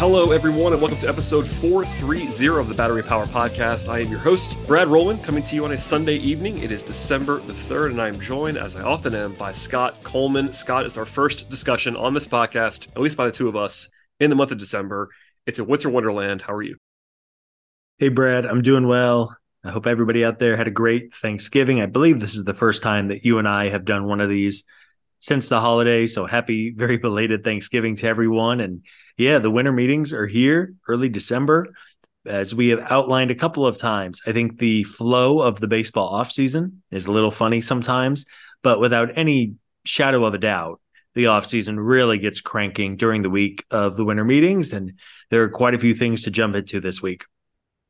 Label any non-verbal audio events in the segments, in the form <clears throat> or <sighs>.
Hello, everyone, and welcome to episode 430 of the Battery Power Podcast. I am your host, Brad Rowland, coming to you on a Sunday evening. It is December the 3rd, and I am joined, as I often am, by Scott Coleman. Scott is our first discussion on this podcast, at least by the two of us, in the month of December. It's a winter wonderland. How are you? Hey, Brad, I'm doing well. I hope everybody out there had a great Thanksgiving. I believe this is the first time that you and I have done one of these since the holiday. So happy, very belated Thanksgiving to everyone. And yeah, the winter meetings are here early December. As we have outlined a couple of times, I think the flow of the baseball offseason is a little funny sometimes, but without any shadow of a doubt, the offseason really gets cranking during the week of the winter meetings. And there are quite a few things to jump into this week.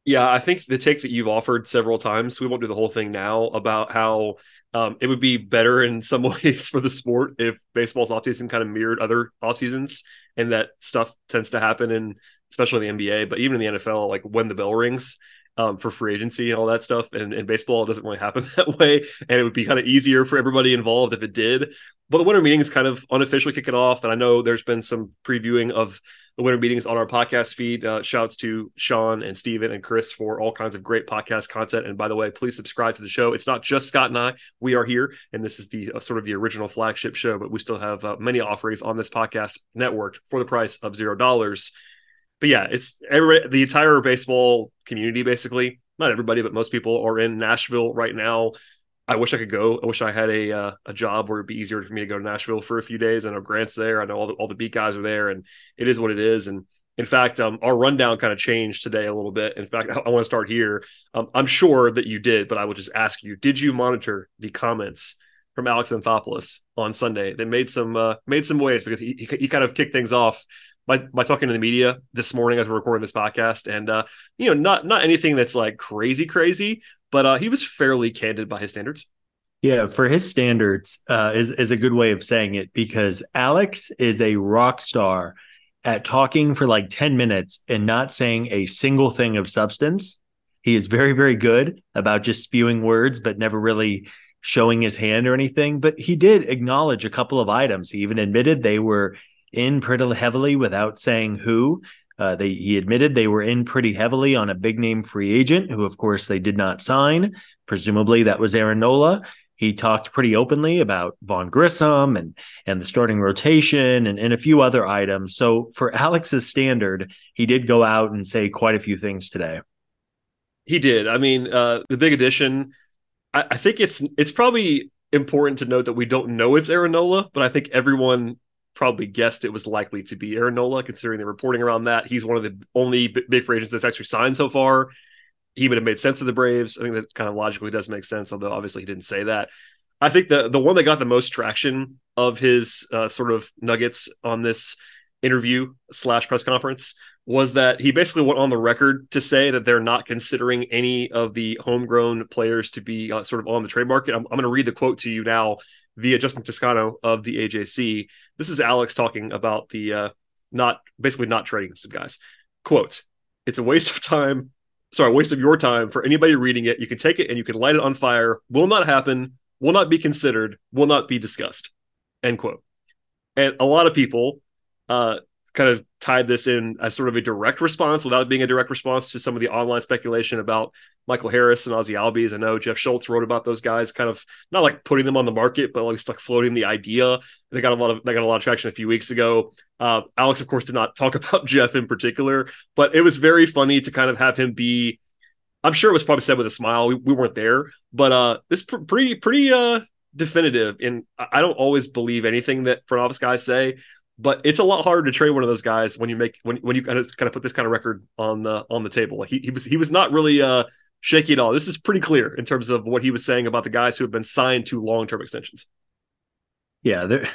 Yeah, I think the take that you've offered several times, we won't do the whole thing now about how um, it would be better in some <laughs> ways for the sport if baseball's offseason kind of mirrored other off seasons and that stuff tends to happen in especially the NBA, but even in the NFL, like when the bell rings um, for free agency and all that stuff. And baseball, doesn't really happen <laughs> that way. And it would be kind of easier for everybody involved if it did. But the winter meetings kind of unofficially kicking off. And I know there's been some previewing of the winter meetings on our podcast feed. Uh, shouts to Sean and Steven and Chris for all kinds of great podcast content. And by the way, please subscribe to the show. It's not just Scott and I. We are here, and this is the uh, sort of the original flagship show, but we still have uh, many offerings on this podcast network for the price of zero dollars. But yeah, it's every, the entire baseball community basically. Not everybody, but most people are in Nashville right now I wish I could go. I wish I had a uh, a job where it'd be easier for me to go to Nashville for a few days. I know Grant's there. I know all the all the beat guys are there, and it is what it is. And in fact, um, our rundown kind of changed today a little bit. In fact, I, I want to start here. Um, I'm sure that you did, but I will just ask you: Did you monitor the comments from Alex Anthopoulos on Sunday? They made some uh, made some waves because he, he, he kind of kicked things off by, by talking to the media this morning as we're recording this podcast, and uh, you know, not not anything that's like crazy crazy, but uh, he was fairly candid by his standards. Yeah, for his standards uh, is is a good way of saying it because Alex is a rock star at talking for like ten minutes and not saying a single thing of substance. He is very very good about just spewing words, but never really showing his hand or anything. But he did acknowledge a couple of items. He even admitted they were in pretty heavily without saying who. Uh, they, he admitted they were in pretty heavily on a big name free agent, who of course they did not sign. Presumably that was Aaron Nola. He talked pretty openly about Vaughn Grissom and and the starting rotation and, and a few other items. So for Alex's standard, he did go out and say quite a few things today. He did. I mean, uh, the big addition. I, I think it's it's probably important to note that we don't know it's Aaron Nola, but I think everyone probably guessed it was likely to be Aaron Nola, considering the reporting around that. He's one of the only big free agents that's actually signed so far. He would have made sense to the Braves. I think that kind of logically does make sense, although obviously he didn't say that. I think the the one that got the most traction of his uh, sort of nuggets on this interview slash press conference was that he basically went on the record to say that they're not considering any of the homegrown players to be uh, sort of on the trade market. I'm, I'm going to read the quote to you now via Justin Toscano of the AJC. This is Alex talking about the uh, not basically not trading some guys. Quote: It's a waste of time. Sorry, waste of your time for anybody reading it. You can take it and you can light it on fire. Will not happen. Will not be considered. Will not be discussed. End quote. And a lot of people uh, kind of tied this in as sort of a direct response without it being a direct response to some of the online speculation about Michael Harris and Ozzy Albies. I know Jeff Schultz wrote about those guys, kind of not like putting them on the market, but least like floating the idea. They got a lot of they got a lot of traction a few weeks ago. Uh, Alex, of course, did not talk <laughs> about Jeff in particular, but it was very funny to kind of have him be. I'm sure it was probably said with a smile. We, we weren't there, but uh, this pr- pretty pretty uh definitive. And I don't always believe anything that front office guys say, but it's a lot harder to trade one of those guys when you make when when you kind of kind of put this kind of record on the on the table. He, he was he was not really uh shaky at all. This is pretty clear in terms of what he was saying about the guys who have been signed to long term extensions. Yeah, there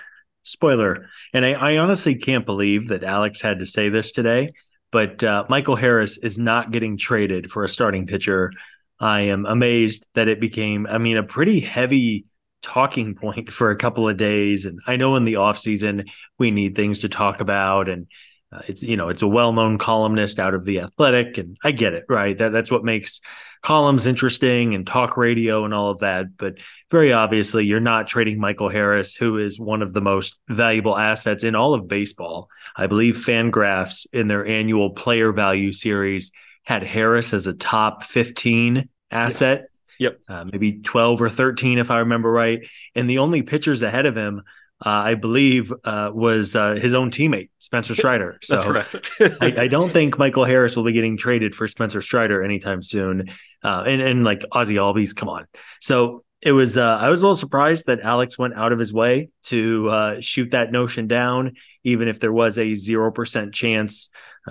spoiler. And I, I, honestly can't believe that Alex had to say this today, but uh, Michael Harris is not getting traded for a starting pitcher. I am amazed that it became, I mean, a pretty heavy talking point <laughs> for a couple of days. And I know in the off season we need things to talk about, and uh, it's you know it's a well known columnist out of the Athletic, and I get it, right? That that's what makes columns interesting and talk radio and all of that. But very obviously, you're not trading Michael Harris, who is one of the most valuable assets in all of baseball. I believe Fangraphs in their annual player value series had Harris as a top 15 asset. Yep. Uh, maybe 12 or 13, if I remember right. And the only pitchers ahead of him, uh, I believe, uh, was uh, his own teammate, Spencer Strider. <laughs> So That's correct. I, I, don't think Michael Harris will be getting traded for Spencer Strider anytime soon. Uh, and, and like Ozzy Albies, come on. So it was, uh, I was a little surprised that Alex went out of his way to shoot that notion down, even if there was a 0% chance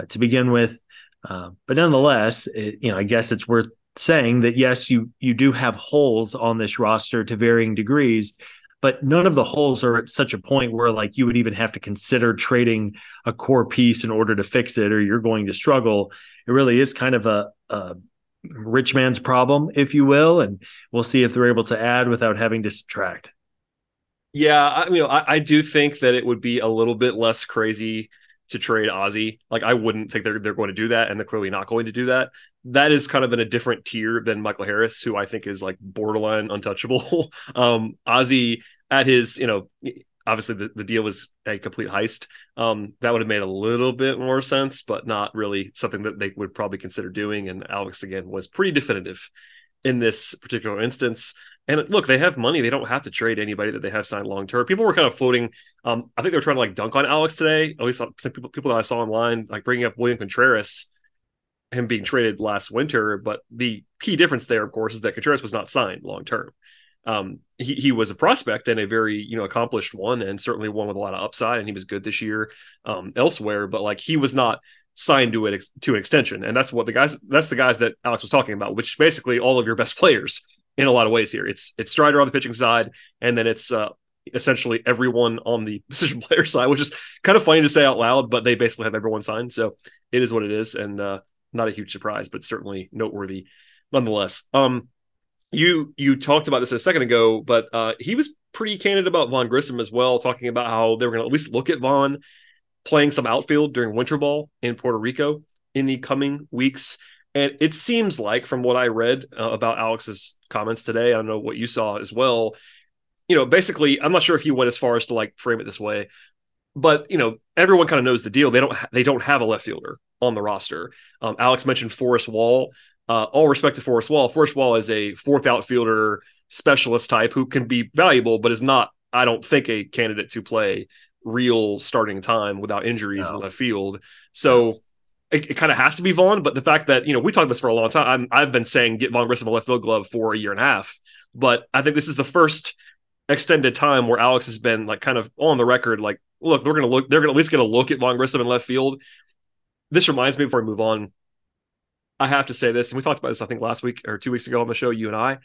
to begin with. but nonetheless, it, you know, I guess it's worth saying that yes, you you do have holes on this roster to varying degrees, but none of the holes are at such a point where like you would even have to consider trading a core piece in order to fix it, or you're going to struggle. It really is kind of a, a rich man's problem, if you will, and we'll see if they're able to add without having to subtract. Yeah, I you know I, I do think that it would be a little bit less crazy to trade Ozzy. Like I wouldn't think they're they're going to do that, and they're clearly not going to do that. That is kind of in a different tier than Michael Harris, who I think is like borderline untouchable. <laughs> um, Ozzy at his, you know, obviously the, the deal was a complete heist. Um, that would have made a little bit more sense, but not really something that they would probably consider doing. And Alex again was pretty definitive in this particular instance. And look, they have money. They don't have to trade anybody that they have signed long term. People were kind of floating. Um, I think they were trying to like dunk on Alex today. At least some people, people that I saw online, like bringing up William Contreras, him being traded last winter. But the key difference there, of course, is that Contreras was not signed long term. Um, he he was a prospect and a very you know accomplished one, and certainly one with a lot of upside. And he was good this year um, elsewhere. But like he was not signed to it to an extension, and that's what the guys that's the guys that Alex was talking about, which basically all of your best players in a lot of ways here. It's it's Strider on the pitching side, and then it's uh, essentially everyone on the <laughs> position player side, which is kind of funny to say out loud, but they basically have everyone signed. So it is what it is, and uh, not a huge surprise, but certainly noteworthy nonetheless. Um, you you talked about this a second ago, but uh, he was pretty candid about Vaughn Grissom as well, talking about how they were going to at least look at Vaughn playing some outfield during winter ball in Puerto Rico in the coming weeks. And it seems like, from what I read uh, about Alex's comments today, I don't know what you saw as well. You know, basically, I'm not sure if he went as far as to like frame it this way, but you know, everyone kind of knows the deal. They don't ha- they don't have a left fielder on the roster. Um, Alex mentioned Forrest Wall. Uh, all respect to Forrest Wall. Forrest Wall is a fourth outfielder specialist type who can be valuable, but is not, I don't think, a candidate to play real starting time without injuries no. in left field. So it, it kind of has to be Vaughn. But the fact that, you know, we talked this for a long time. i have been saying get Vaughn Grissom a left field glove for a year and a half. But I think this is the first extended time where Alex has been like kind of on the record, like, look, they're going to look, they're going to at least get a look at Vaughn Grissom in left field. This reminds me before I move on. I have to say this, and we talked about this, I think, last week or two weeks ago on the show, you and I.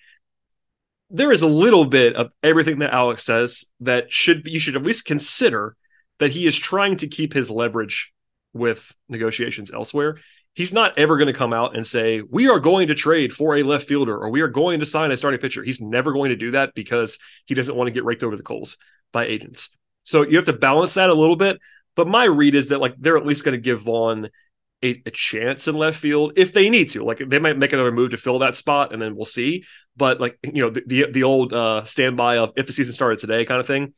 There is a little bit of everything that Alex says that should you should at least consider that he is trying to keep his leverage with negotiations elsewhere. He's not ever going to come out and say, We are going to trade for a left fielder or we are going to sign a starting pitcher. He's never going to do that because he doesn't want to get raked over the coals by agents. So you have to balance that a little bit. But my read is that like they're at least going to give Vaughn a, a, chance in left field if they need to. Like they might make another move to fill that spot, and then we'll see. But like you know the the, the old uh, standby of if the season started today kind of thing,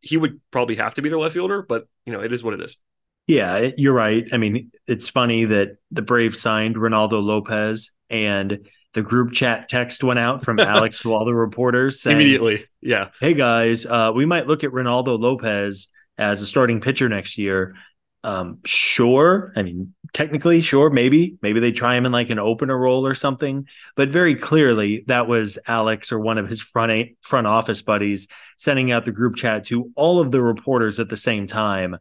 he would probably have to be the left fielder. But you know it is what it is. Yeah, you're right. I mean, it's funny that the Braves signed Reynaldo Lopez and the group chat text went out from <laughs> Alex to all the reporters saying, immediately. Yeah. Hey guys, uh, we might look at Reynaldo Lopez as a starting pitcher next year. Um, sure. I mean, technically, sure, maybe. Maybe they try him in like an opener role or something. But very clearly, that was Alex or one of his front front office buddies sending out the group chat to all of the reporters at the same time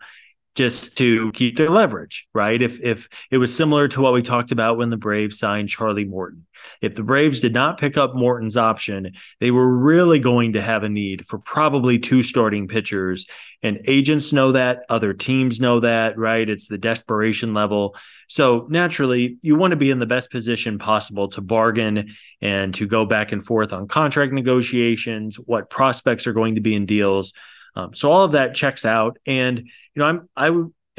just to keep their leverage, right? If if it was similar to what we talked about when the Braves signed Charlie Morton. If the Braves did not pick up Morton's option, they were really going to have a need for probably two starting pitchers. And agents know that, other teams know that, right? It's the desperation level. So naturally, you want to be in the best position possible to bargain and to go back and forth on contract negotiations, what prospects are going to be in deals. Um, so all of that checks out. And you know, I'm I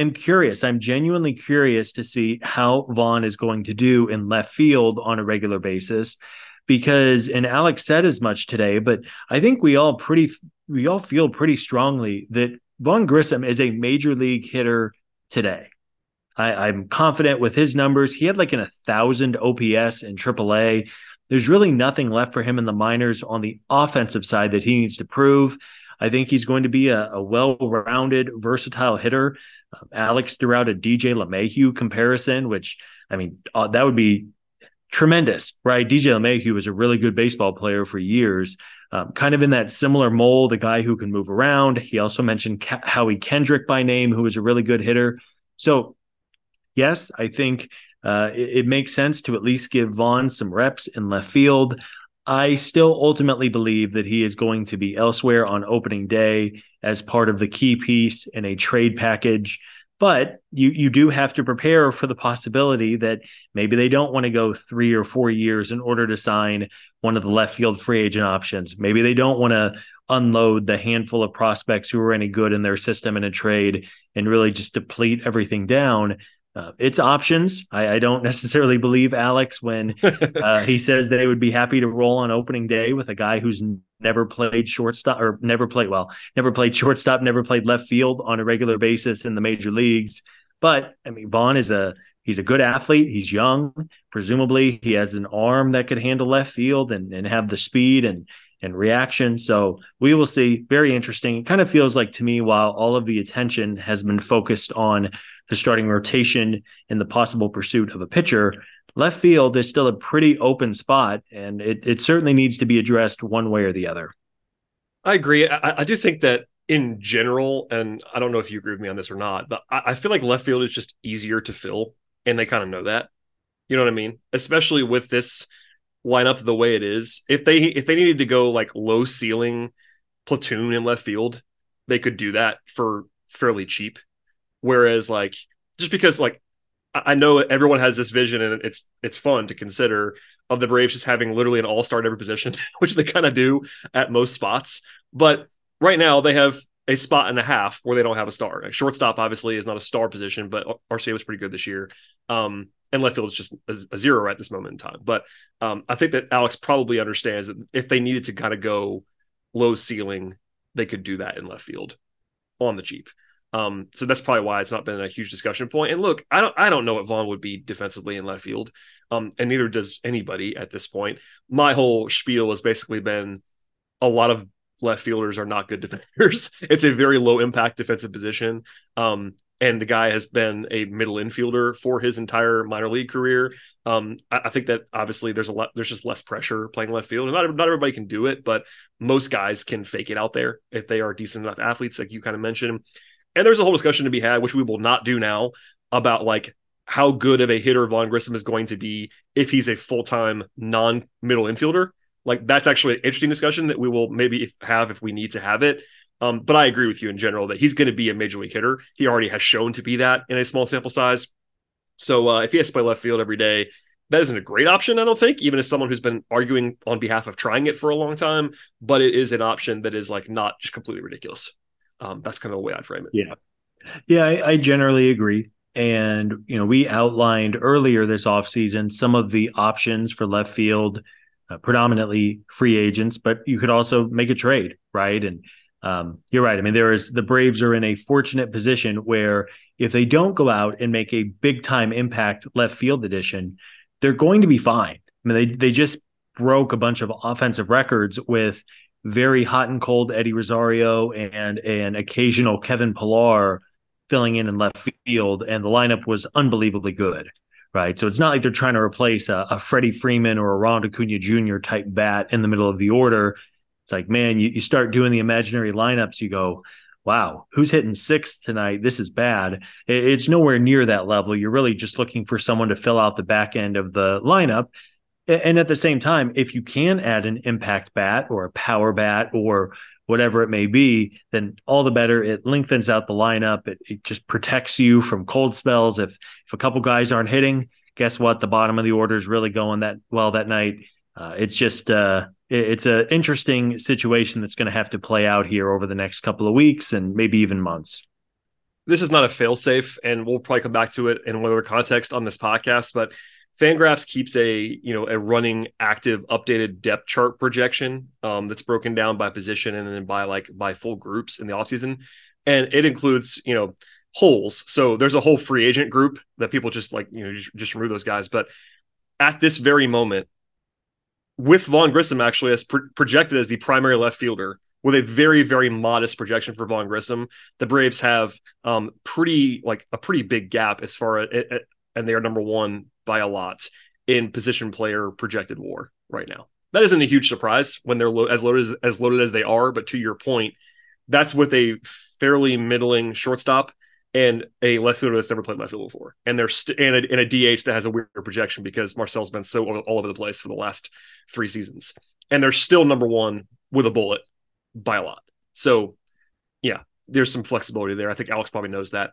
am curious. I'm genuinely curious to see how Vaughn is going to do in left field on a regular basis. Because and Alex said as much today, but I think we all pretty we all feel pretty strongly that Vaughn Grissom is a major league hitter today. I, am confident with his numbers. He had like an a thousand OPS in AAA. There's really nothing left for him in the minors on the offensive side that he needs to prove. I think he's going to be a, a well-rounded, versatile hitter. Um, Alex threw out a DJ LeMahieu comparison, which I mean uh, that would be tremendous, right? DJ LeMahieu was a really good baseball player for years, um, kind of in that similar mold, a guy who can move around. He also mentioned Ka- Howie Kendrick by name, who was a really good hitter. So, yes, I think uh, it, it, makes sense to at least give Vaughn some reps in left field. I still ultimately believe that he is going to be elsewhere on opening day as part of the key piece in a trade package. But you you do have to prepare for the possibility that maybe they don't want to go three or four years in order to sign one of the left field free agent options. Maybe they don't want to unload the handful of prospects who are any good in their system in a trade and really just deplete everything down uh, it's options. I, I, don't necessarily believe Alex when <laughs> uh, he says they would be happy to roll on opening day with a guy who's never played shortstop or never played well, never played shortstop, never played left field on a regular basis in the major leagues. But I mean, Vaughn is a he's a good athlete. He's young. Presumably, he has an arm that could handle left field and and have the speed and and reaction. So we will see. Very interesting. It kind of feels like to me, while all of the attention has been focused on the starting rotation in the possible pursuit of a pitcher. Left field is still a pretty open spot, and it, it certainly needs to be addressed one way or the other. I agree. I, I do think that in general, and I don't know if you agree with me on this or not, but I, I feel like left field is just easier to fill, and they kind of know that. You know what I mean? Especially with this lineup the way it is. If they if they needed to go like low ceiling platoon in left field, they could do that for fairly cheap. Whereas like just because like I know everyone has this vision and it's it's fun to consider of the Braves just having literally an all-star at every position, <laughs> which they kind of do at most spots. But right now they have a spot and a half where they don't have a star. Like shortstop obviously is not a star position, but Arcia was pretty good this year. Um, and left field is just a, a, zero at this moment in time. But um, I think that Alex probably understands that if they needed to kind of go low ceiling, they could do that in left field on the cheap. Um, so that's probably why it's not been a huge discussion point. And look, I don't I don't know what Vaughn would be defensively in left field. Um, and neither does anybody at this point. My whole spiel has basically been a lot of left fielders are not good <laughs> defenders. it's a very low impact defensive position. Um, and the guy has been a middle infielder for his entire minor league career. Um, I, I, think that obviously there's a lot, there's just less pressure playing left field, and not not everybody can do it, but most guys can fake it out there if they are decent enough athletes, like you kind of mentioned. And there's a whole discussion to be had, which we will not do now, about like how good of a hitter Vaughn Grissom is going to be if he's a full time non middle infielder. Like that's actually an interesting discussion that we will maybe have if we need to have it. Um, but I agree with you in general that he's going to be a major league hitter. He already has shown to be that in a small sample size. So uh, if he has to play left field every day, that isn't a great option, I don't think, even as someone who's been arguing on behalf of trying it for a long time. But it is an option that is like not just completely ridiculous. Um, that's kind of the way I'd frame it. Yeah. Yeah, I, I generally agree. And, you know, we outlined earlier this offseason some of the options for left field, uh, predominantly free agents, but you could also make a trade, right? And um, you're right. I mean, there is the Braves are in a fortunate position where if they don't go out and make a big time impact left field addition, they're going to be fine. I mean, they they just broke a bunch of offensive records with very hot and cold Eddie Rosario and an occasional Kevin Pillar filling in in left field, and the lineup was unbelievably good. Right. So it's not like they're trying to replace a, a Freddie Freeman or a Ronald Acuna Jr. type bat in the middle of the order. It's like, man, you, you start doing the imaginary lineups, you go, wow, who's hitting sixth tonight? This is bad. It, it's nowhere near that level. You're really just looking for someone to fill out the back end of the lineup. And at the same time, if you can add an impact bat or a power bat or whatever it may be, then all the better. It lengthens out the lineup. It, it just protects you from cold spells. If if a couple guys aren't hitting, guess what? The bottom of the order is really going that well that night. Uh, it's just uh, it, it's an interesting situation that's going to have to play out here over the next couple of weeks and maybe even months. This is not a failsafe, and we'll probably come back to it in another context on this podcast, but Fangraphs keeps a you know a running active updated depth chart projection um, that's broken down by position and then by like by full groups in the offseason. and it includes you know holes. So there's a whole free agent group that people just like you know just, just remove those guys. But at this very moment, with Vaughn Grissom actually as pro- projected as the primary left fielder with a very very modest projection for Vaughn Grissom, the Braves have um pretty like a pretty big gap as far as and they are number one by a lot in position player projected WAR right now. That isn't a huge surprise when they're lo- as loaded as, as loaded as they are. But to your point, that's with a fairly middling shortstop and a left fielder that's never played left field before, and they're st- and, a, and a DH that has a weird projection because Marcell's been so all over the place for the last three seasons, and they're still number one with a bullet by a lot. So, yeah, there's some flexibility there. I think Alex probably knows that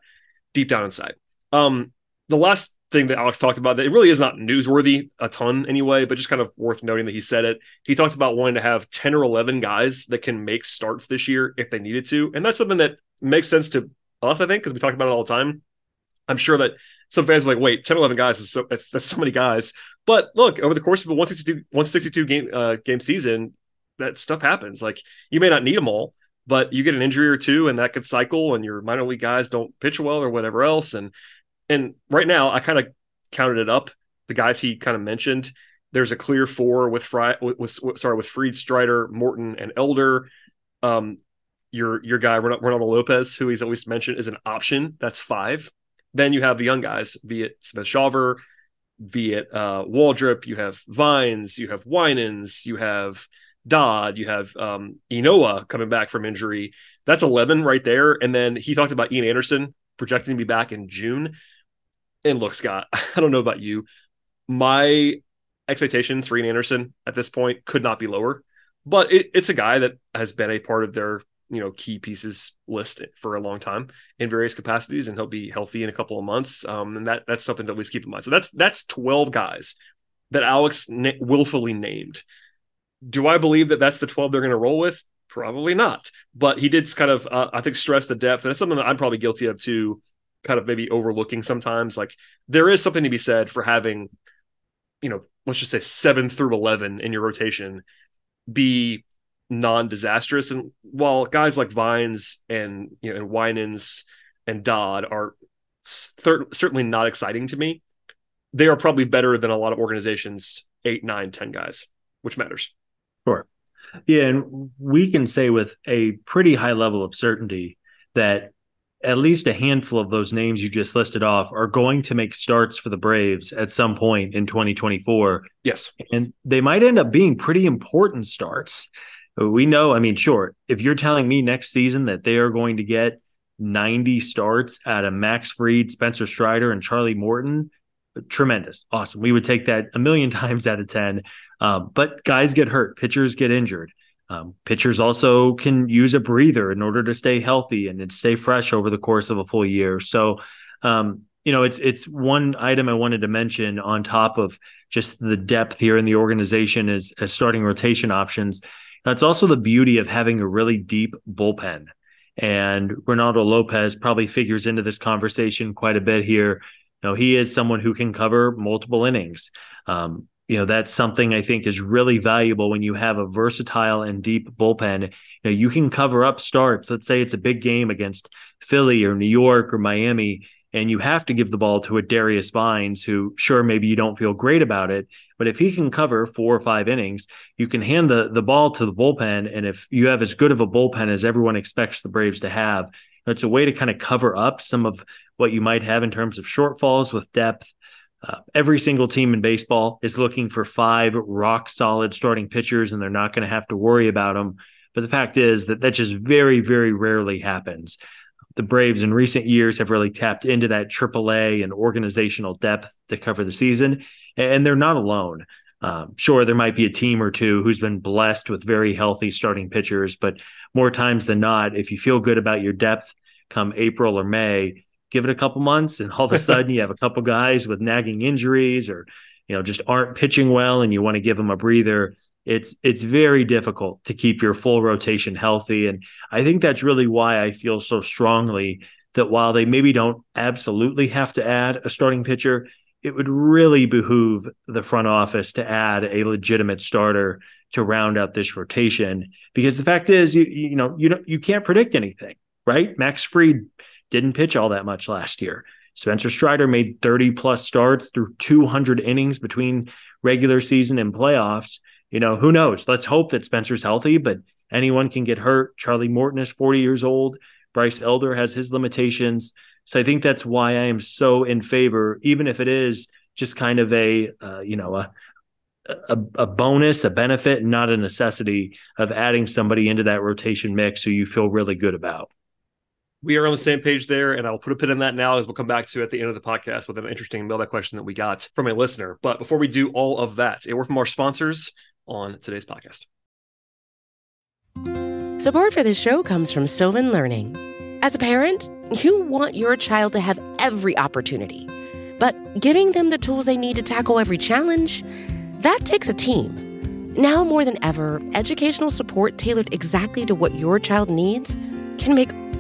deep down inside. Um, the last thing that Alex talked about that it really is not newsworthy a ton anyway, but just kind of worth noting that he said it. He talked about wanting to have 10 or 11 guys that can make starts this year if they needed to. And that's something that makes sense to us, I think, because we talk about it all the time. I'm sure that some fans are like, wait, 10, 11 guys is so that's, that's so many guys. But look, over the course of a 162, 162 game uh, game season, that stuff happens. Like you may not need them all, but you get an injury or two and that could cycle and your minor league guys don't pitch well or whatever else. And and right now I kind of counted it up. The guys he kind of mentioned, there's a clear four with Fry, with, with sorry with Fried, Strider, Morton, and Elder. Um, your your guy Reynaldo Lopez, who he's always mentioned, is an option. That's five. Then you have the young guys, be it Smith Shawver, be it uh, Waldrep. You have Vines, you have Winans, you have Dodd, you have um, Ynoa coming back from injury. That's eleven right there. And then he talked about Ian Anderson projecting to be back in June. And look, Scott, <laughs> I don't know about you. My expectations for Ian Anderson at this point could not be lower, but it, it's a guy that has been a part of their you know key pieces list for a long time in various capacities, and he'll be healthy in a couple of months. Um, and that that's something to always keep in mind. So that's that's twelve guys that Alex na- willfully named. Do I believe that that's the twelve they're going to roll with? Probably not. But he did kind of, uh, I think, stress the depth, and it's something that I'm probably guilty of too kind of maybe overlooking sometimes. Like there is something to be said for having, you know, let's just say seven through 11 in your rotation be non-disastrous. And while guys like Vines and, you know, and Winans and Dodd are cer- certainly not exciting to me, they are probably better than a lot of organizations, eight, nine, ten guys, which matters. Sure. Yeah. And we can say with a pretty high level of certainty that at least a handful of those names you just listed off are going to make starts for the Braves at some point in 2024. Yes. And they might end up being pretty important starts. We know, I mean, sure, if you're telling me next season that they are going to get 90 starts out of Max Fried, Spencer Strider, and Charlie Morton, tremendous. Awesome. We would take that a million <laughs> times out of 10. Um, but guys get hurt, pitchers get injured. Um, pitchers also can use a breather in order to stay healthy and stay fresh over the course of a full year. So, um, you know, it's it's one item I wanted to mention on top of just the depth here in the organization as, as starting rotation options. That's also the beauty of having a really deep bullpen. And Reynaldo Lopez probably figures into this conversation quite a bit here. You know, he is someone who can cover multiple innings. Um, you know, that's something I think is really valuable when you have a versatile and deep bullpen. You know, you can cover up starts. Let's say it's a big game against Philly or New York or Miami, and you have to give the ball to a Darius Vines, who sure maybe you don't feel great about it, but if he can cover four or five innings, you can hand the the ball to the bullpen. And if you have as good of a bullpen as everyone expects the Braves to have, it's a way to kind of cover up some of what you might have in terms of shortfalls with depth. Uh, every single team in baseball is looking for five rock solid starting pitchers, and they're not going to have to worry about them. But the fact is that that just very, very rarely happens. The Braves in recent years have really tapped into that AAA and organizational depth to cover the season, and they're not alone. Um, sure, there might be a team or two who's been blessed with very healthy starting pitchers, but more times than not, if you feel good about your depth come April or May, give it a couple months, and all of a <laughs> sudden you have a couple guys with nagging injuries or you know just aren't pitching well, and you want to give them a breather. It's it's very difficult to keep your full rotation healthy, and I think that's really why I feel so strongly that while they maybe don't absolutely have to add a starting pitcher, it would really behoove the front office to add a legitimate starter to round out this rotation because the fact is you you know you don't you can't predict anything right max fried didn't pitch all that much last year. Spencer strider made 30 plus starts through 200 innings between regular season and playoffs. You know who knows? Let's hope that spencer's healthy but anyone can get hurt. Charlie morton is 40 years old. Bryce elder has his limitations. So i think that's why i am so in favor even if it is just kind of a uh, you know a, a, a, bonus, a benefit, not a necessity of adding somebody into that rotation mix who you feel really good about. We are on the same page there, and I'll put a pin in that now as we'll come back to at the end of the podcast with an interesting mailbag question that we got from a listener. But before we do all of that, a word from our sponsors on today's podcast. Support for this show comes from Sylvan Learning. As a parent, you want your child to have every opportunity, but giving them the tools they need to tackle every challenge that takes a team. Now more than ever, educational support tailored exactly to what your child needs can make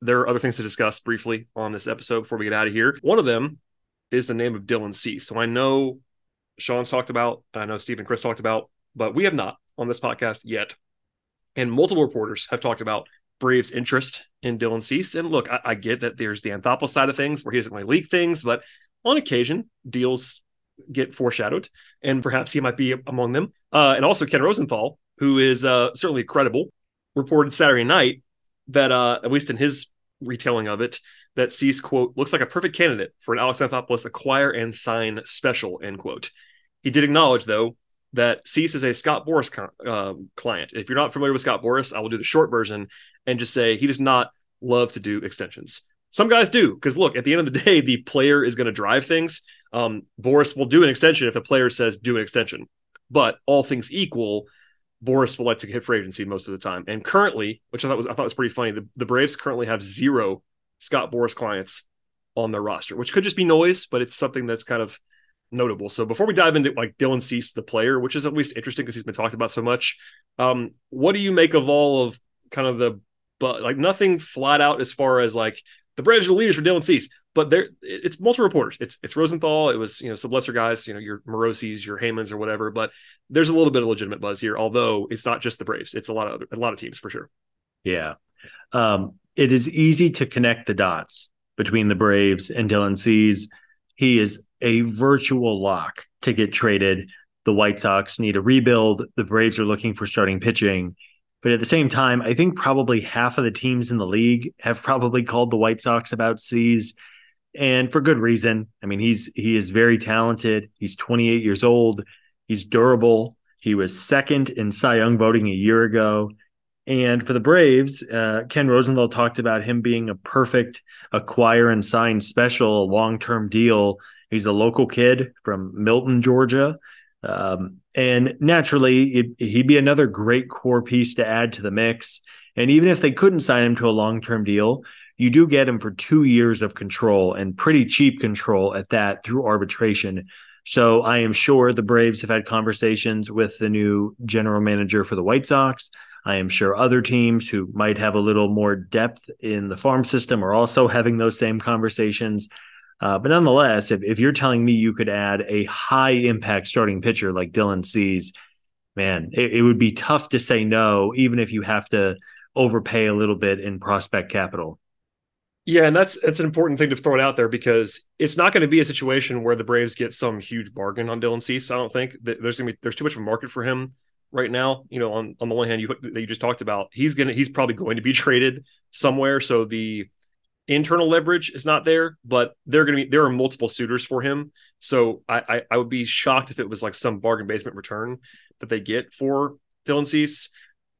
there are other things to discuss briefly on this episode before we get out of here. One of them is the name of Dylan Cease. So I know Sean's talked about, I know Steve and Chris talked about, but we have not on this podcast yet. And multiple reporters have talked about Braves' interest in Dylan Cease. And look, I, I get that there's the Anthopoulos side of things where he doesn't really leak things, but on occasion, deals get foreshadowed, and perhaps he might be among them. Uh, and also Ken Rosenthal, who is uh, certainly credible reported Saturday night that, uh, at least in his retelling of it, that Cease, quote, looks like a perfect candidate for an Alex Anthopoulos acquire and sign special, end quote. He did acknowledge, though, that Cease is a Scott Boras uh, client. If you're not familiar with Scott Boras, I will do the short version and just say he does not love to do extensions. Some guys do, because look, at the end of the day, the player is going to drive things. Um, Boras will do an extension if the player says do an extension. But all things equal, Boras will to hit free agency most of the time. And currently, which I thought was I thought was pretty funny, the, the Braves currently have zero Scott Boras clients on their roster, which could just be noise, but it's something that's kind of notable. So before we dive into like Dylan Cease, the player, which is at least interesting because he's been talked about so much, um, what do you make of all of kind of the but like nothing flat out as far as like the Braves are the leaders for Dylan Cease, but there it's multiple reporters. It's it's Rosenthal. It was you know some lesser guys, you know your Morosi's, your Heymans or whatever. But there's a little bit of legitimate buzz here, although it's not just the Braves. It's a lot of other, a lot of teams for sure. Yeah, um, it is easy to connect the dots between the Braves and Dylan Cease. He is a virtual lock to get traded the White Sox need a rebuild. The Braves are looking for starting pitching. But at the same time, I think probably half of the teams in the league have probably called the White Sox about Cease, and for good reason. I mean, he's he is very talented. He's 28 years old. He's durable. He was second in Cy Young voting a year ago. And for the Braves, uh, Ken Rosenthal talked about him being a perfect acquire and sign special, a long term deal. He's a local kid from Milton, Georgia. Um, and naturally, he'd be another great core piece to add to the mix. And even if they couldn't sign him to a long term deal, you do get him for two years of control and pretty cheap control at that through arbitration. So I am sure the Braves have had conversations with the new general manager for the White Sox. I am sure other teams who might have a little more depth in the farm system are also <laughs> having those same conversations. Uh, but nonetheless, if, if you're telling me you could add a high impact starting pitcher like Dylan Cease, man, it, it would be tough to say no, even if you have to overpay a little bit in prospect capital. Yeah, and that's that's an important thing to throw it out there because it's not going to be a situation where the Braves get some huge bargain on Dylan Cease. I don't think there's going to be there's too much of a market for him right now. You know, on on the one hand, you that you just talked about, he's gonna he's probably going to be <laughs> traded somewhere. So the internal leverage is not there, but they're gonna be there are multiple suitors for him. So I I, I would be shocked if it was like some bargain basement return that they get for Dylan Cease.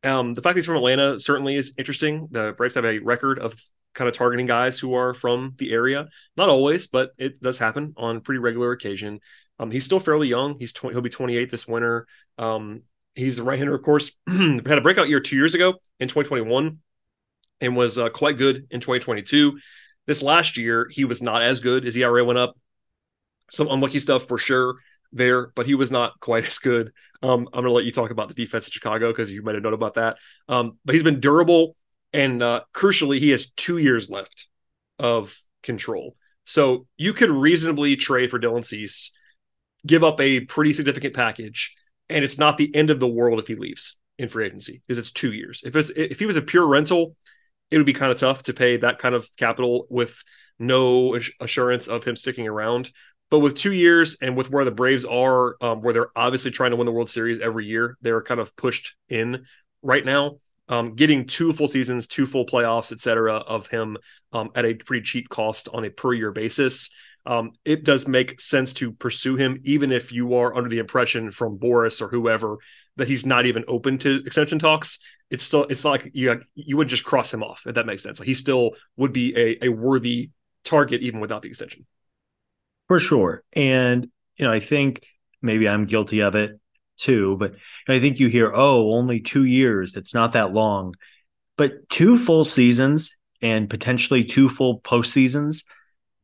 Um, the fact that he's from Atlanta certainly is interesting. The Braves have a record of kind of targeting guys who are from the area. Not always, but it does happen on pretty regular occasion. Um, he's still fairly young. He's 20, he'll be 28 this winter. Um, he's a right-hander, of course. <clears throat> had a breakout year two years ago in 2021, and was uh, quite good in 2022. This last year, he was not as good. His ERA went up. Some unlucky stuff for sure there, but he was not quite <laughs> as good. Um, I'm going to let you talk about the defense in Chicago because you might have known about that. Um, but he's been durable and uh, crucially, he has two years left of control. So you could reasonably trade for Dylan Cease, give up a pretty significant package, and it's not the end of the world if he leaves in free agency because it's two years. If it's if he was a pure rental, it would be kind of tough to pay that kind of capital with no assurance of him sticking around. But with two years and with where the Braves are, um, where they're obviously trying to win the World Series every year, they're kind of pushed in right now um, getting two full seasons, two full playoffs, et cetera, of him um, at a pretty cheap cost on a per year basis. Um, it does make sense to pursue him, even if you are under the impression from Boras or whoever that he's not even open to extension talks. It's still it's not like you you would just cross him off if that makes sense. Like he still would be a, a worthy target even without the extension. For sure, and you know I think maybe I'm guilty of it too. But I think you hear, oh, only two years. It's not that long. But two full seasons and potentially two full postseasons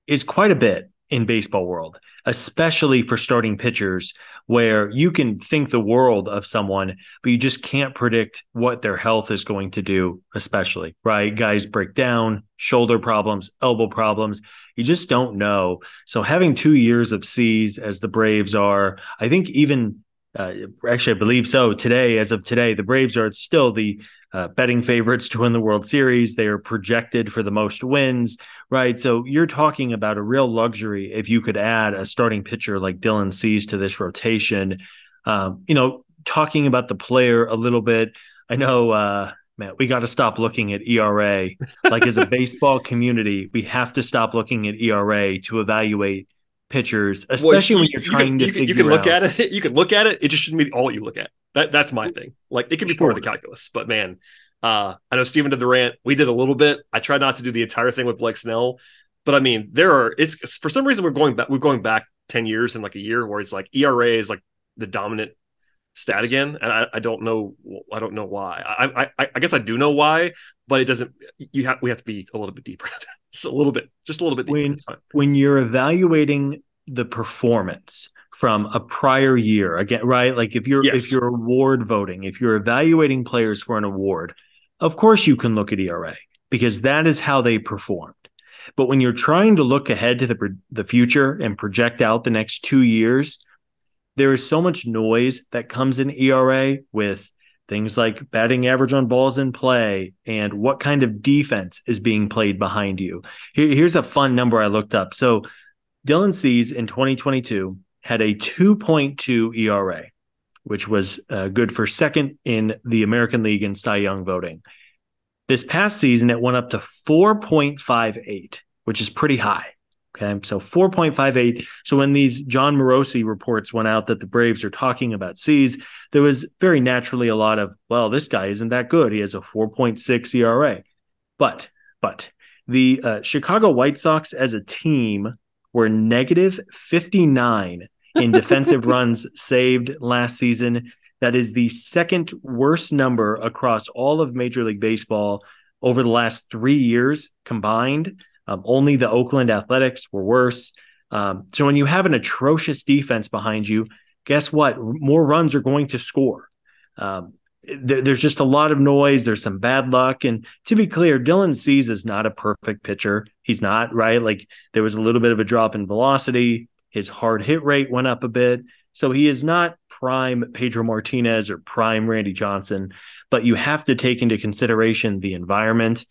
is quite a bit in baseball world, especially for starting pitchers where you can think the world of someone, but you just can't predict what their health is going to do, especially, right? Guys break down, shoulder problems, elbow problems. You just don't know. So having two years of Cease as the Braves are, I think even uh, actually, I believe so. Today, as of today, the Braves are still the uh, betting favorites to win the World Series. They are projected for the most wins, right? So you're talking about a real luxury if you could add a starting pitcher like Dylan Cease to this rotation. Um, you know, talking about the player a little bit. I know, uh, man, we got to stop looking at ERA. Like as a <laughs> baseball community, we have to stop looking at ERA to evaluate pitchers, especially well, you, when you're trying you to can, you can look out. at it. You can look at it. It just shouldn't be all you look at. That that's my thing. Like it can be sure. part of the calculus, but man, uh, I know Stephen did the rant. We did a little bit. I tried not to do the entire thing with Blake Snell, but I mean, there are. It's for some reason we're going back. We're going back ten years in like a year where it's like ERA is like the dominant stat again, and I, I don't know. I don't know why. I, I I guess I do know why, but it doesn't. You have we have to be a little bit deeper. <laughs> it's a little bit, just a little bit deeper. When, when you're evaluating the performance from a prior year again right like if you're yes. if you're award voting if you're evaluating players for an award of course you can look at ERA because that is how they performed but when you're trying to look ahead to the the future and project out the next 2 years there is so much noise that comes in ERA with things like batting average on balls in play and what kind of defense is being played behind you. Here, here's a fun number I looked up. So Dylan Cease in 2022 had a 2.2 ERA, which was uh, good for second in the American League in Cy Young voting. This past season, it went up to 4.58, which is pretty high. Okay. So 4.58. So when these Jon Morosi reports went out that the Braves are talking about Cease, there was very naturally a lot of, well, this guy isn't that good. He has a 4.6 ERA. But, but the uh, Chicago White Sox as a team were negative 59 in <laughs> defensive runs saved last season. That is the second worst number across all of Major League Baseball over the last three years combined. Um, only the Oakland Athletics were worse. Um, so when you have an atrocious defense behind you, guess what? More runs are going to score. Um, there, there's just a lot of noise. There's some bad luck. And to be clear, Dylan Cease is not a perfect pitcher. He's not, right? Like there was a little bit of a drop in velocity. His hard hit rate went up a bit. So he is not prime Pedro Martinez or prime Randy Johnson, but you have to take into consideration the environment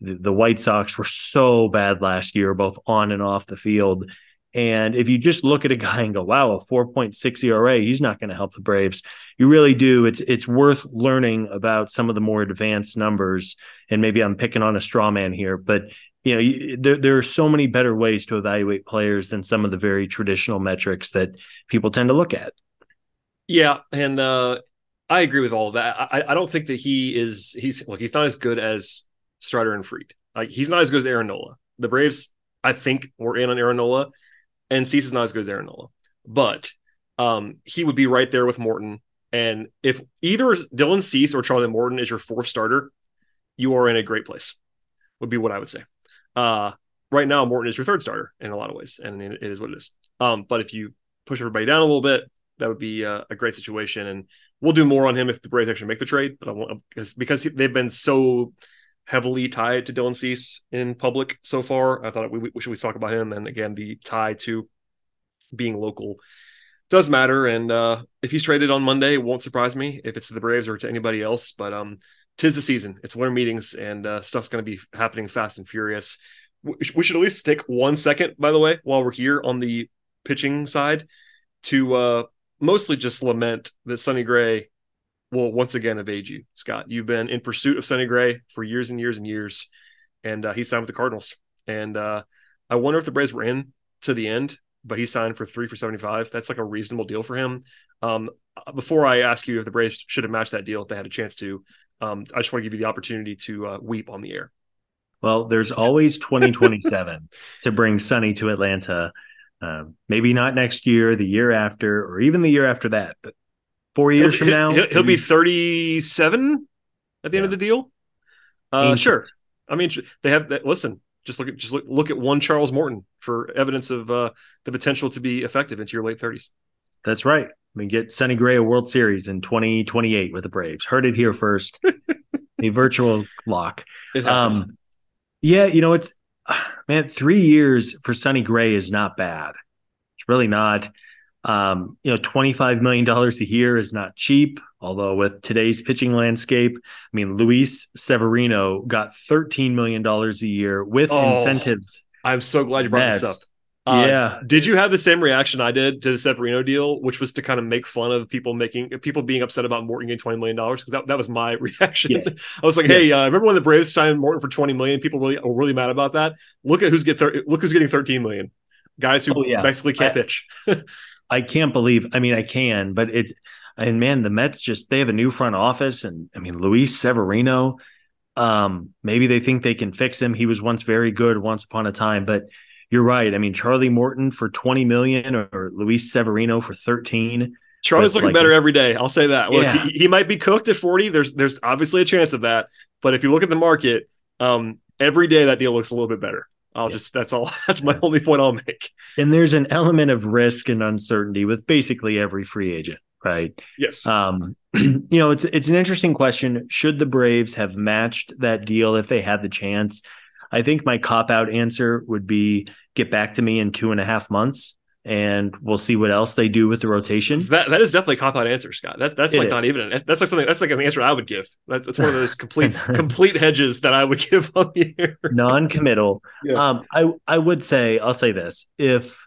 the, White Sox were so bad last year, both on and off the field. And if you just look at a <laughs> guy and go, wow, a 4.6 ERA, he's not going to help the Braves. You really do. It's it's worth learning about some of the more advanced numbers. And maybe I'm picking on a straw man here, but you know, you, there, there are so many better ways to evaluate players than some of the very traditional metrics that people tend to look at. Yeah, and uh, I agree with all of that. I, I don't think that he is. He's look. He's not as good as Strider and Fried. Like he's not as good as Aaron Nola. The Braves, I think, were in on Aaron Nola, and Cease is not as good as Aaron Nola. But um, he would be right there with Morton. And if either Dylan Cease or Charlie Morton is your fourth starter, you are in a great place. Would be what I would say. Uh, right now, Morton is your third starter in a lot of ways, and it is what it is. Um, but if you push everybody down a little bit, that would be a, a great situation. And we'll do more on him if the Braves actually make the trade. But I want because because they've been so heavily tied to Dylan Cease in public so far. I thought we, we should we talk about him, and again, the tie to being local does matter. And uh, if he's traded on Monday, it won't surprise me if it's to the Braves or to anybody else. But um, tis the season; it's winter meetings, and uh, stuff's going to be happening fast and furious. We should at least take one second, by the way, while we're here on the pitching side, to uh, mostly just lament that Sonny Gray will once again evade you, Scott. You've been in pursuit of Sonny Gray for years and years and years, and uh, he signed with the Cardinals. And uh, I wonder if the Braves were in to the end, but he signed for three for seventy five. That's like a reasonable deal for him. Um, before I ask you if the Braves should have matched that deal if they had a chance to, um, I just want to give you the opportunity to uh, weep on the air. Well, there's always 2027 <laughs> to bring Sonny to Atlanta. Um, maybe not next year, the year after, or even the year after that. But four years he'll, from now. He'll, he'll be 37 at the yeah. end of the deal. Uh, sure. I mean, they have that. Listen, just look at just look, look at one Charles Morton for evidence of uh, the potential to be effective into your late 30s. That's right. I mean, get Sonny Gray a World Series in 2028 with the Braves. Heard it here first. <laughs> a virtual lock. Um, yeah, you know, it's <sighs> man, three years for Sonny Gray is not bad. It's really not. Um, you know, $25 million a year is not cheap, although with today's pitching landscape, I mean, Luis Severino got $13 million a year with oh, incentives. I'm so glad you brought this up. Uh, yeah. Did you have the same reaction I did to the Severino deal, which was to kind of make fun of people making people being upset about Morton getting twenty million dollars? Because that, that was my <laughs> reaction. Yes. I was like, "Hey, uh, remember when the Braves signed Morton for twenty million? People really were really mad about that. Look at who's get thir- look who's getting thirteen million. Guys who oh, yeah. basically can't I, pitch." <laughs> I can't believe. I mean, I can, but it. And man, the Mets just they have a new front office, and I mean, Luis Severino. Um, maybe they think they can fix him. He was once very good, once upon a time, but you're right. I mean, Charlie Morton for 20 million or Luis Severino for 13. Charlie's looking like, better every day. I'll say that. Look, yeah. he, he, might be cooked at 40. There's there's obviously a chance of that. But if you look at the market, um, every day that deal looks a little bit better. I'll yeah. just that's all <laughs> that's my only point I'll make. And there's an element of risk and uncertainty with basically every free agent, right? Yes. Um, <clears throat> you know, it's it's an interesting question. Should the Braves have matched that deal if they had the chance? I think my cop out answer would be get back to me in two and a half months and we'll see what else they do with the rotation. That that is definitely a cop out answer, Scott. That's that's it like is. not even that's like something that's like an answer I would give. That's, that's one of those complete <laughs> complete hedges that I would <laughs> give on the air. Non committal. Yes. Um, I I would say I'll say this if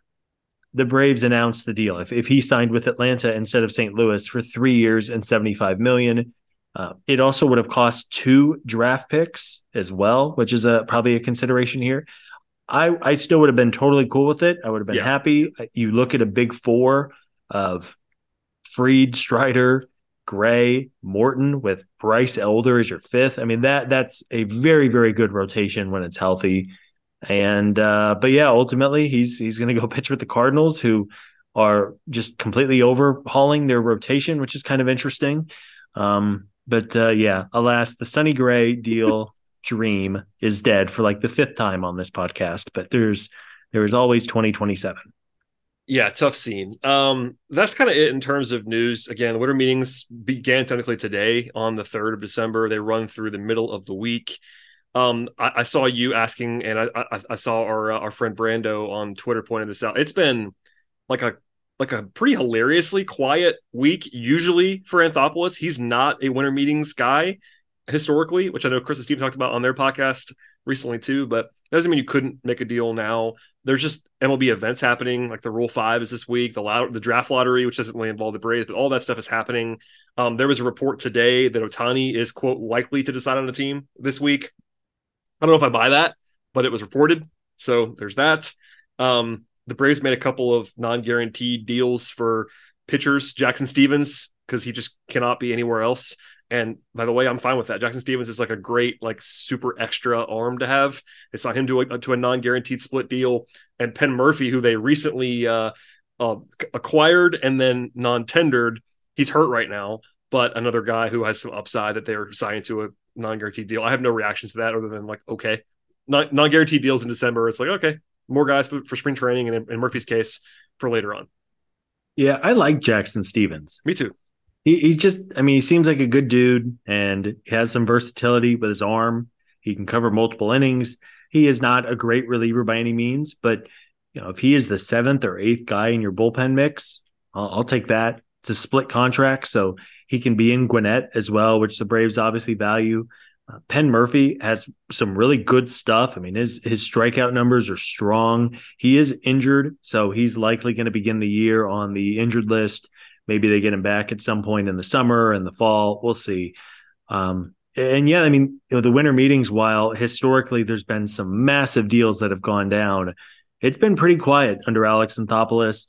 the Braves announced the deal. If if he signed with Atlanta instead of St. Louis for three years and seventy five million, uh, it also would have cost two draft picks as well, which is a probably a consideration here. I I still would have been totally cool with it. I would have been Yeah. happy. You look at a big four of Fried, Strider, Gray, Morton with Bryce Elder as your fifth. I mean that that's a very very good rotation when it's healthy. And uh but yeah, ultimately he's he's going to go <laughs> pitch with the Cardinals who are just completely overhauling their rotation, which is kind of interesting. Um but uh yeah, alas, the Sonny Gray deal dream is dead for like the fifth time on this podcast, but there's there is always 2027. Yeah, tough scene. Um, that's kind of it in terms of news. Again, winter meetings began technically today on the third of December. They run through the middle of the week. Um, I, I saw you asking, and I, I, I saw our uh, our friend Brando on Twitter pointed this out. It's been like a like a pretty hilariously quiet week. Usually for Anthopoulos, he's not a winter meetings guy historically, which I know Chris and Steve talked about on their podcast recently too. But that doesn't mean you couldn't make a deal now. There's just MLB events happening, like the Rule Five is this week, the the draft lottery, which doesn't really involve the Braves, but all that stuff is happening. Um, there was a report today that Ohtani is quote likely to decide on a team this week. I don't know if I buy that, but it was reported, so there's that. Um, the Braves made a couple of non-guaranteed deals for pitchers, Jackson Stephens, because he just cannot be anywhere else. And by the way, I'm fine with that. Jackson Stephens is like a great, like super extra arm to have. They signed him to a, to a non-guaranteed split deal, and Penn Murphy, who they recently uh, uh, acquired and then non-tendered, he's hurt right now. But another guy who has some upside that they're signing to a non-guaranteed deal. I have no reaction to that other than like, okay, non- non-guaranteed deals in December. It's like okay, more guys for, for spring training, and in Murphy's case for later on. Yeah, I like Jackson Stephens. Me too. He, he's just, I mean, he seems like a good dude and he has some versatility with his arm. He can cover multiple innings. He is not a great reliever by any means, but you know, if he is the seventh or eighth guy in your bullpen mix, I'll, I'll take that. It's a split contract, so he can be in Gwinnett as well, which the Braves obviously value. Uh, Penn Murphy has some really good stuff. I mean, his his strikeout numbers are strong. He is injured, so he's likely going to begin the year on the injured list. Maybe they get him back at some point in the summer and the fall. We'll see. Um, and yeah, I mean, you know, the winter meetings, while historically there's been some massive deals that have gone down, it's been pretty quiet under Alex Anthopoulos.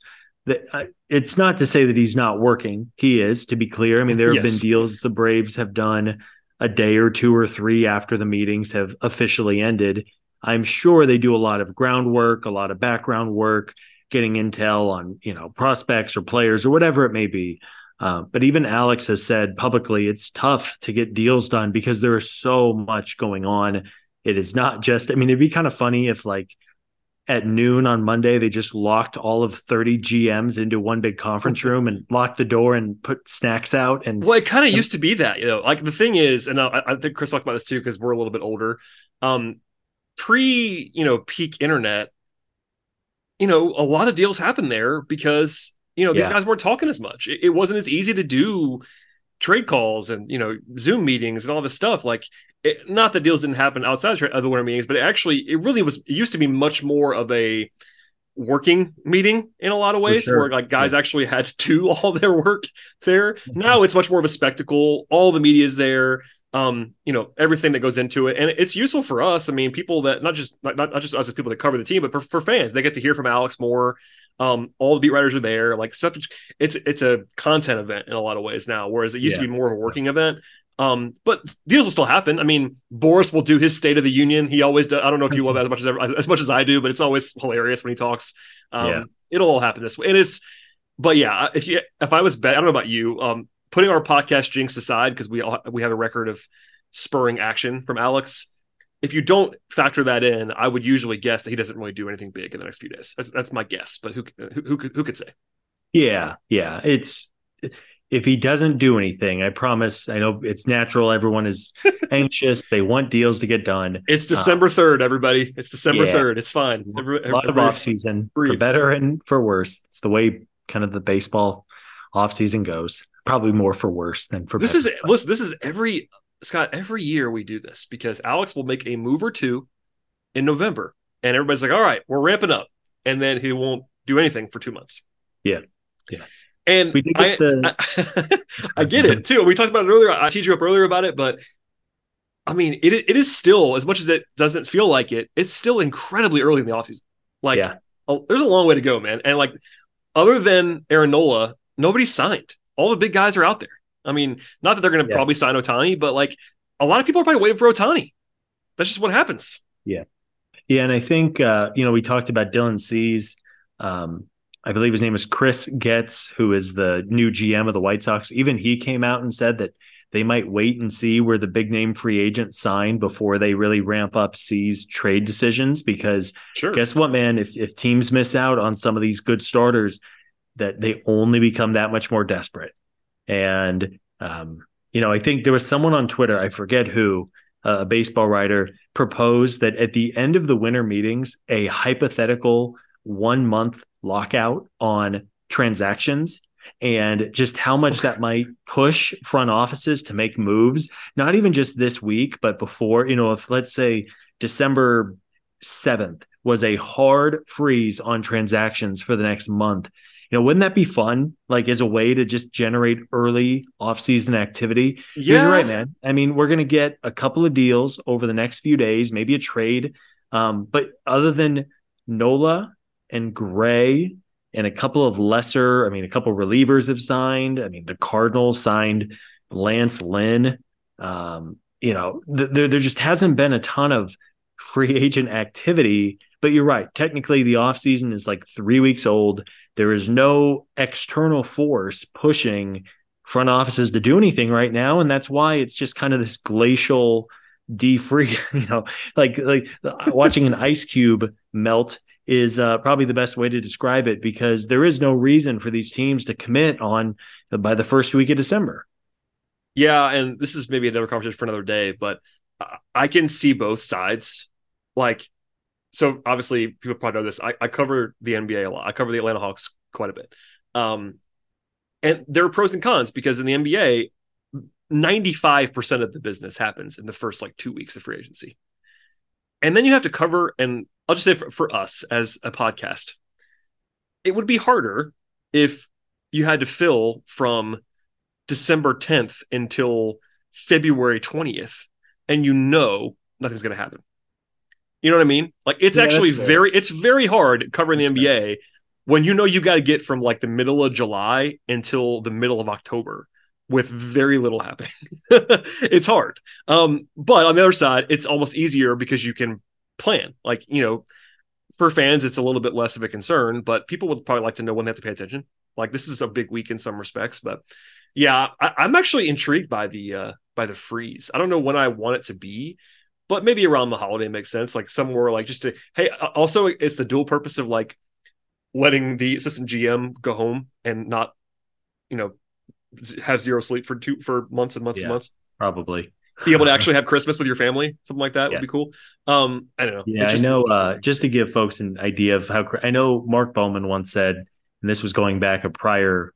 Uh, it's not to say that he's not working. He is, to be clear. I mean, there have Yes. been deals the Braves have done a day or two or three after the meetings have officially ended. I'm sure they do a lot of groundwork, a lot of background work, getting intel on you know prospects or players or whatever it may be. Uh, but even Alex has said publicly it's tough to get deals done because there is so much going on. It is not just. I mean, it'd be kind of funny if like at noon on Monday they just locked all of 30 GMs into one big conference room and locked the door and put snacks out and Well, it kind of used to be that, you know. Like the thing is, and I, I think Chris talked about this too because we're a little bit older. Um, pre, you know, peak internet, you know, a lot of deals happened there because you know these Yeah. guys weren't talking as much. It, it wasn't as easy to do trade calls and you know Zoom meetings and all this stuff. Like, it, not that deals didn't happen outside of tra- the winter meetings, but it actually, it really was. It used to be much more of a working meeting in a lot of ways sure. where like guys actually had to do <laughs> all their work there mm-hmm. now it's much more of a spectacle all the media is there um you know everything that goes into it and it's useful for us i mean people that not just not, not just us as people that cover the team but for, for fans they get to hear from alex more um all the beat writers are there like stuff it's it's a content event in a lot of ways now whereas it used to be more of a working event um, but deals will still happen. I mean, Boras will do his State of the Union. He always does. I don't know if you love that as much as as much as I do, but it's always hilarious when he talks. Um, Yeah. It'll all happen this way. And it's, but yeah, if you if I was bet, I don't know about you. Um, putting our podcast jinx aside because we all we have a record of spurring action from Alex. If you don't factor that in, I would usually guess that he doesn't really do anything big in the next few days. That's, that's my guess, but who who who could, who could say? Yeah, yeah. It's if he doesn't do anything, I promise. I know it's natural. Everyone is <laughs> anxious. They want deals to get done. It's uh, December third, everybody. It's December Yeah. third. It's fine. Every- A lot of off season for better and for worse. It's the way kind of the baseball off season goes. Probably more for worse than for This better. is listen. This is every Scott. Every year we do this because Alex will make a move or two in November, and everybody's like, "All right, we're ramping up," and then he won't do anything for two months. Yeah. Yeah. And I, the... I, <laughs> I, get it too. We talked about it earlier. I teed you up earlier about it, but I mean, it it is still as much as it doesn't feel like it. It's still incredibly early in the offseason. Like, yeah. a, there's a long way to go, man. And like, other than Aaron Nola, nobody's signed. All the big guys are out there. I mean, not that they're going to yeah. probably sign Ohtani, but like, a lot of people are probably waiting for Ohtani. That's just what happens. Yeah, yeah, and I think uh, you know we talked about Dylan Cease. Um, I believe his name is Chris Getz, who is the new GM of the White Sox. Even he came out and said that they might wait and see where the big name free agent sign before they really ramp up Cease's trade decisions. Because sure. guess what, man? If if teams miss out on some of these good starters, that they only become that much more desperate. And um, you know, I think there was someone on Twitter, I forget who, uh, a baseball writer, proposed that at the end of the winter meetings, a hypothetical one month lockout on transactions and just how much that might push front offices to make moves, not even just this week, but before, you know, if let's say December 7th was a hard freeze on transactions for the next month. You know, wouldn't that be fun? Like as a way to just generate early off-season activity. Yeah, you're right, man. I mean, we're gonna get a couple of deals over the next few days, maybe a trade. Um, but other than Nola and Gray and a couple of lesser, I mean, a couple relievers have signed. I mean, the Cardinals signed Lance Lynn. Um, you know, th- there, there just hasn't been a ton of free agent activity. But you're right. Technically, the offseason is like three weeks old. There is no external force pushing front offices to do anything right now. And that's why it's just kind of this glacial defree, <laughs> you know, like like watching an ice cube melt is uh, probably the best way to describe it because there is no reason for these teams to commit on uh, by the first week of December. Yeah, and this is maybe another conversation for another day, but I can see both sides. Like, so obviously people probably know this. I, I cover the NBA a lot. I cover the Atlanta Hawks quite a bit. Um, and there are pros and cons because in the NBA, 95% of the business happens in the first like two weeks of free agency. And then you have to cover and I'll just say for, for us as a podcast, it would be harder if you had to fill from December 10th until February 20th and you know nothing's going to happen. You know what I mean? Like it's yeah, actually very it's very hard covering the NBA when you know you got to get from like the middle of July until the middle of October with very little happening. <laughs> it's hard. Um, but on the other side, it's almost easier because you can plan. Like, you know, for fans, it's a little bit less of a concern, but people would probably like to know when they have to pay attention. Like this is a big week in some respects, but yeah, I, am actually intrigued by the uh by the freeze. I don't know when I want it to be, but maybe around the holiday makes sense. Like somewhere like just to hey, also it's the dual purpose of like letting the assistant GM go home and not, you know, have zero sleep for two for months and months yeah, and months. Probably be able to actually <laughs> have Christmas with your family, something like that yeah. would be cool. Um, I don't know. Yeah, just, I know. Uh, just to give folks an idea of how I know, Mark Bowman once said, and this was going back a prior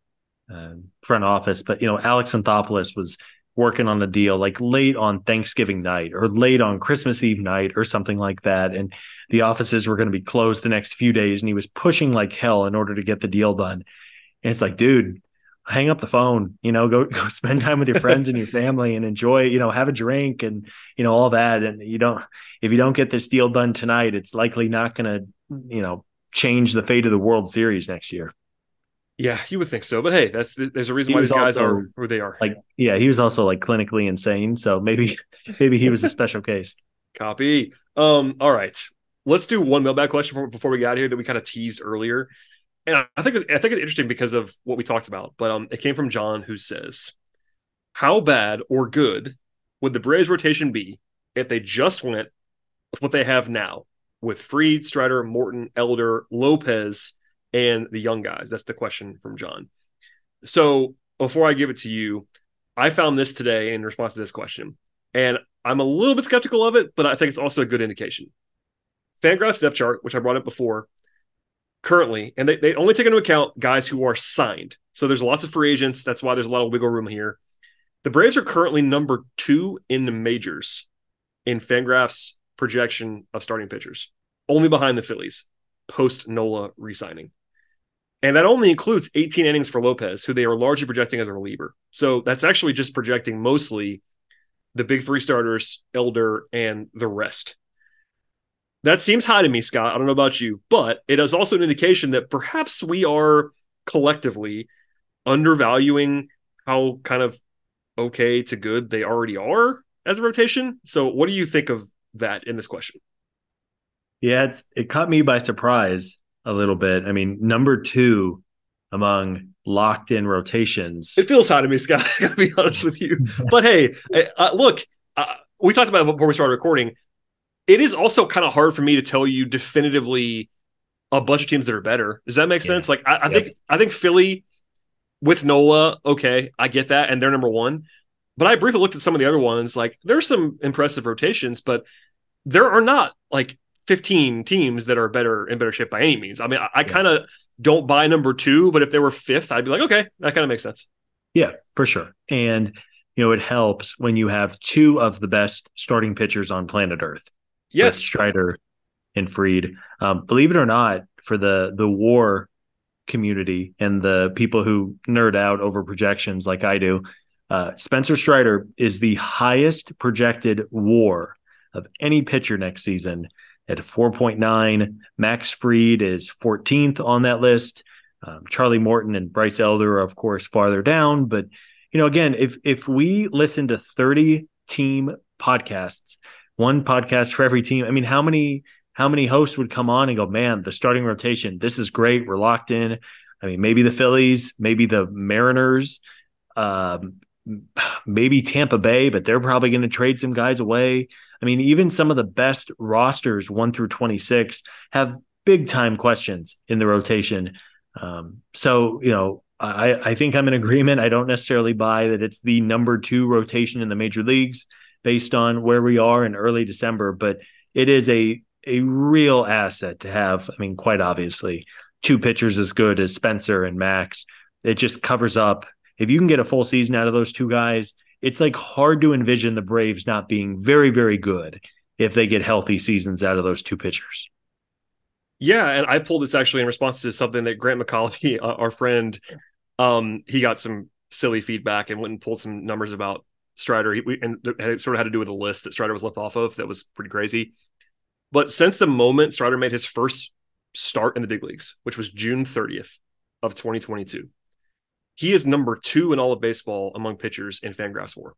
uh, front office, but you know, Alex Anthopoulos was working on the deal like late on Thanksgiving night or late on Christmas Eve night or something like that, and the offices were going to be closed the next few days, and he was pushing like hell in order to get the deal done. And it's like, dude, hang up the phone you know go <laughs> go spend time with your friends and your <laughs> family and enjoy you know have a drink and you know all that. And you don't if you don't get this deal done tonight it's likely not going to you know change the fate of the world series next year yeah you would think so but hey that's there's a reason he why these guys are who they are. like yeah he was also like clinically insane so maybe <laughs> maybe he was a special case. Copy. Um all right. Let's do one mailbag question before we got here that we kind of teased earlier. And I think I think it's interesting because of what we talked about. But um, it came from John, who says, "How bad or good would the Braves rotation be if they just went with what they have now with Fried, Strider, Morton, Elder, Lopez, and the young guys?" That's the question from John. So before I give it to you, I found this today in response to this question, and I'm a little bit skeptical of it, but I think it's also a good indication. Fangraphs depth chart, which I brought up before, currently, and they, they only take into account guys who are signed. So there's lots of free agents. That's why there's a lot of wiggle room here. The Braves are currently number two in the majors in Fangraphs projection of starting pitchers, only behind the Phillies post Nola resigning. And that only includes 18 innings for Lopez, who they are largely projecting as a reliever. So that's actually just projecting mostly the big three starters, Elder, and the rest. That seems high to me, Scott. I don't know about you, but it is also an indication that perhaps we are collectively undervaluing how kind of okay to good they already are as a rotation. So, what do you think of that in this question? Yeah, it's it caught me by surprise a little bit. I mean, number two among locked in rotations. It feels high to me, Scott. <laughs> I gotta be honest with you. But hey, uh, look, uh, we talked about it before we started recording. It is also kind of hard for me to tell you definitively a bunch of teams that are better. Does that make yeah. sense? Like, I, I yep. think I think Philly with Nola, okay, I get that, and they're number one. But I briefly looked at some of the other ones. Like, there's some impressive rotations, but there are not like 15 teams that are better in better shape by any means. I mean, I, I kind of don't buy number two, but if they were fifth, I'd be like, okay, that kind of makes sense. Yeah, for sure. And you know, it helps when you have two of the best starting pitchers on planet Earth. Yes, Strider and Fried. Um, believe it or not, for the the WAR community and the people who nerd out over projections like I do, uh, Spencer Strider is the highest projected WAR of any pitcher next season at 4.9. Max Fried is 14th on that list. Um, Charlie Morton and Bryce Elder are, of course, farther down. But you know, again, if if we listen to 30 team podcasts, one podcast for every team, I mean, how many how many hosts would come on and go, man, the starting rotation, this is great. We're locked in. I mean, maybe the Phillies, maybe the Mariners, um, <sighs> maybe Tampa Bay, but they're probably going to trade some guys away. I mean, even some of the best rosters, one through 26, have big time questions in the rotation. Um, so, you know, I, I think I'm in agreement. I don't necessarily buy that it's the number two rotation in the major leagues based on where we are in early December, but it is a a real asset to have. I mean, quite obviously, two pitchers as good as Spencer and Max. It just covers up. If you can get a full season out of those two guys, it's like hard to envision the Braves not being very, very good if they get healthy seasons out of those two pitchers. Yeah, and I pulled this actually in response to something that Grant McAuliffe, <laughs> our friend, um, he got some silly feedback and went and pulled some numbers about Strider. He, we, and it sort of had to do with a list that Strider was left off of that was pretty crazy. But since the moment Strider made his first start in the big leagues, which was June 30th of 2022, he is number two in all of baseball among pitchers in Fangraphs WAR.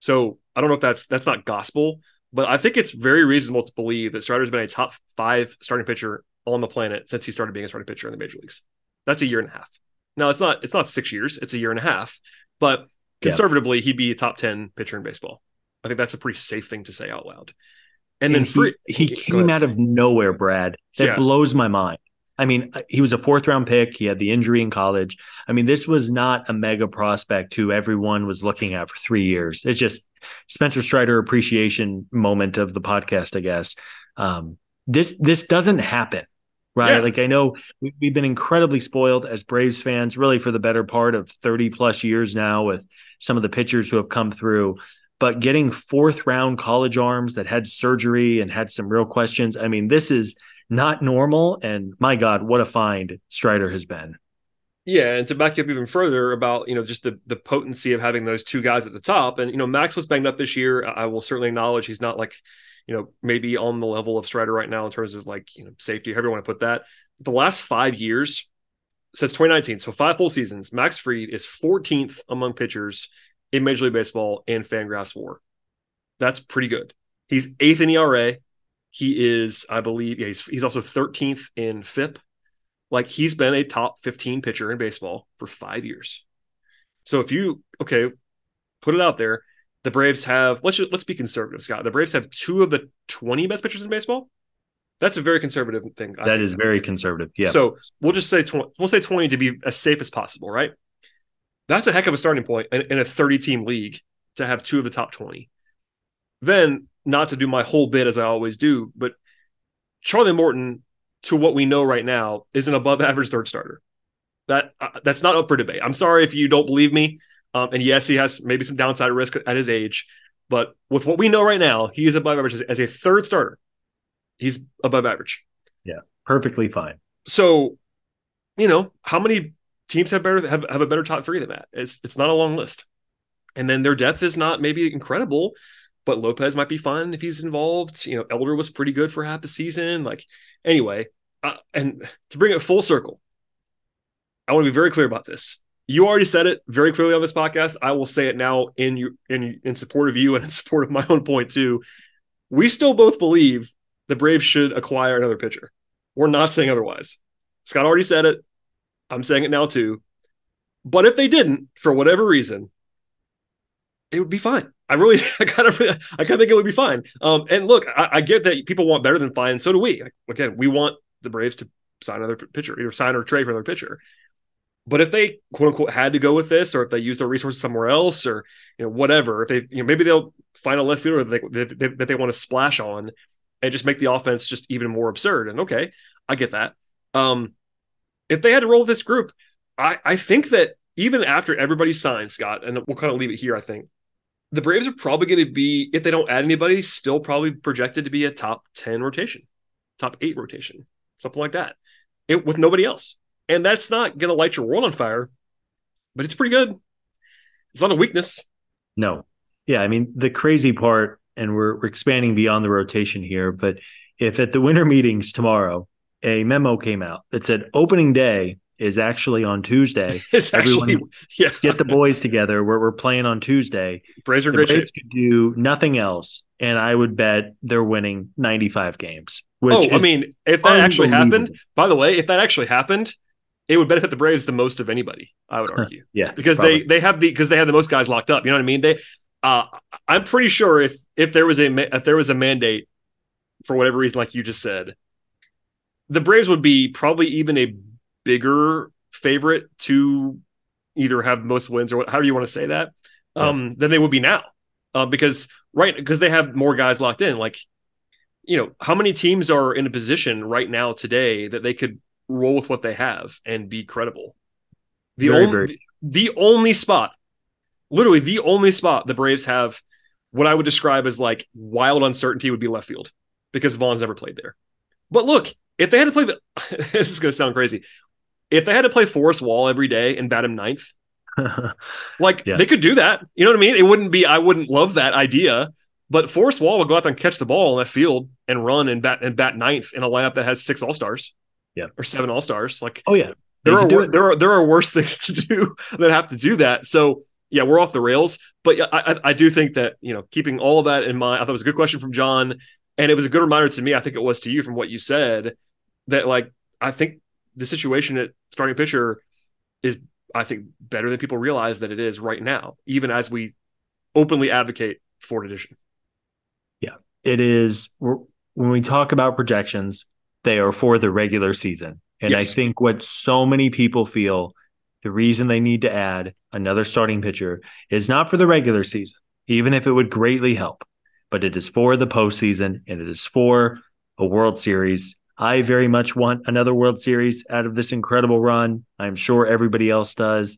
So I don't know if that's that's not gospel, but I think it's very reasonable to believe that Strider's been a top five starting pitcher on the planet since he started being a starting pitcher in the major leagues. That's a year and a half. Now it's not it's not six years, it's a year and a half, but conservatively, yeah. he'd be a top 10 pitcher in baseball. I think that's a pretty safe thing to say out loud. And, and then free, he, he came out of nowhere, Brad. That yeah. blows my mind. I mean, uh, he was a fourth round pick. He had the injury in college. I mean, this was not a mega prospect who everyone was looking at for three years. It's just Spencer Strider appreciation moment of the podcast, I guess. Um, this this doesn't happen, right? Yeah. Like I know we've been incredibly spoiled as Braves fans, really for the better part of thirty plus years now, with some of the pitchers who have come through but getting fourth round college arms that had surgery and had some real questions. I mean, this is not normal. And my God, what a find Strider has been. Yeah, and to back you up even further about you know just the the potency of having those two guys at the top, and you know Max was banged up this year. I will certainly acknowledge he's not like you know maybe on the level of Strider right now in terms of like you know safety, however you want to put that. The last five years since 2019, so five full seasons, Max Fried is 14th among pitchers in Major League Baseball and Fangraphs WAR. That's pretty good. He's eighth in ERA. He is, I believe, yeah, he's he's also 13th in FIP. Like he's been a top 15 pitcher in baseball for five years. So if you okay, put it out there, the Braves have let's just, let's be conservative, Scott. The Braves have two of the 20 best pitchers in baseball. That's a very conservative thing. I that think. is very conservative. Yeah. So we'll just say 20, we'll say 20 to be as safe as possible, right? That's a heck of a starting point in, in a 30 team league to have two of the top 20. Then, not to do my whole bit as I always do, but Charlie Morton, to what we know right now, is an above average third starter. That uh, that's not up for debate. I'm sorry if you don't believe me. Um, and yes, he has maybe some downside risk at his age, but with what we know right now, he is above average as a third starter. He's above average. Yeah, perfectly fine. So you know, how many teams have better have, have a better top three than that? It's it's not a long list. And then their depth is not maybe incredible, but Lopez might be fun if he's involved. You know, Elder was pretty good for half the season. Like, anyway, uh, and to bring it full circle, I want to be very clear about this. You already said it very clearly on this podcast. I will say it now in you in in support of you and in support of my own point too. We still both believe the Braves should acquire another pitcher. We're not saying otherwise. Scott already said it. I'm saying it now too. But if they didn't, for whatever reason, it would be fine. I really, <laughs> I kind of, I kind of think it would be fine. Um, and look, I, I, get that people want better than fine, and so do we. Like, again, we want the Braves to sign another pitcher, either sign or trade for another pitcher. But if they quote unquote had to go with this, or if they use their resources somewhere else, or you know whatever, if they you know maybe they'll find a left fielder that they, that, that they want to splash on, and just make the offense just even more absurd. And okay, I get that. Um, if they had to roll with this group, I I think that even after everybody signs, Scott, and we'll kind of leave it here. I think the Braves are probably going to be, if they don't add anybody, still probably projected to be a top 10 rotation, top eight rotation, something like that, it, with nobody else. And that's not going to light your world on fire, but it's pretty good. It's not a weakness. No. Yeah. I mean, the crazy part, and we're, we're expanding beyond the rotation here, but if at the winter meetings tomorrow, a memo came out that said opening day is actually on Tuesday. <laughs> It's actually, yeah. Get the boys together. We're, we're playing on Tuesday. Braves are the Braves could do nothing else, and I would bet they're winning 95 games. oh, I mean, if that actually happened, by the way, if that actually happened, it would benefit the Braves the most of anybody. I would argue. yeah, because probably. they they have the because they have the most guys locked up. You know what I mean? They, uh, I'm pretty sure if if there was a if there was a mandate for whatever reason, like you just said, the Braves would be probably even a bigger favorite to either have most wins or what, however you want to say that yeah. um, than they would be now. Uh, because right because they have more guys locked in. Like, you know, how many teams are in a position right now today that they could roll with what they have and be credible? The very, only very. the only spot, literally the only spot the Braves have what I would describe as like wild uncertainty would be left field because Vaughn's never played there. But look, if they had to play the, <laughs> this is going to sound crazy if they had to play Forrest Wall every day and bat him ninth, <laughs> like yeah. they could do that. You know what I mean? It wouldn't be, I wouldn't love that idea, but Forrest Wall would go out there and catch the ball in that field and run and bat and bat ninth in a lineup that has six all stars. Yeah. Or seven all stars. Like, oh, yeah. There are, there are there are worse <laughs> things to do that have to do that. So yeah, we're off the rails. But yeah, I, I do think that you know keeping all of that in mind. I thought it was a good question from John, and it was a good reminder to me. I think it was to you from what you said that like I think the situation at starting pitcher is, I think, better than people realize that it is right now, even as we openly advocate for addition. Yeah, it is. When we talk about projections, they are for the regular season. And yes. I think what so many people feel the reason they need to add another starting pitcher is not for the regular season, even if it would greatly help, but it is for the postseason and it is for a World Series I very much want another World Series out of this incredible run. I'm sure everybody else does.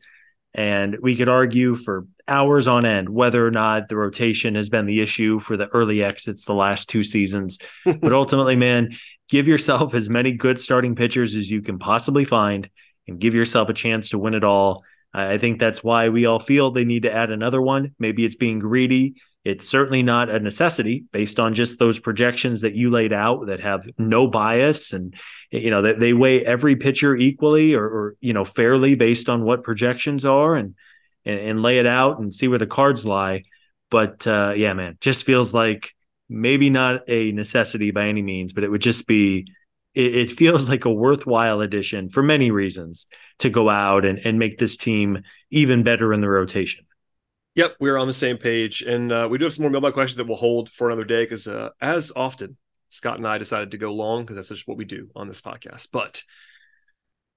And we could argue for hours on end whether or not the rotation has been the issue for the early exits the last two seasons. <laughs> but ultimately, man, give yourself as many good starting pitchers as you can possibly find and give yourself a chance to win it all. I think that's why we all feel they need to add another one. Maybe it's being greedy. It's certainly not a necessity based on just those projections that you laid out that have no bias and you know that they weigh every pitcher equally or, or you know fairly based on what projections are and, and, and lay it out and see where the cards lie. But uh, yeah, man, just feels like maybe not a necessity by any means, but it would just be it, it feels <laughs> like a worthwhile addition for many reasons to go out and, and make this team even better in the rotation. Yep, we're on the same page, and uh, we do have some more mailbag questions that we'll hold for another day because, uh, as often, Scott and I decided to go long because that's just what we do on this podcast. But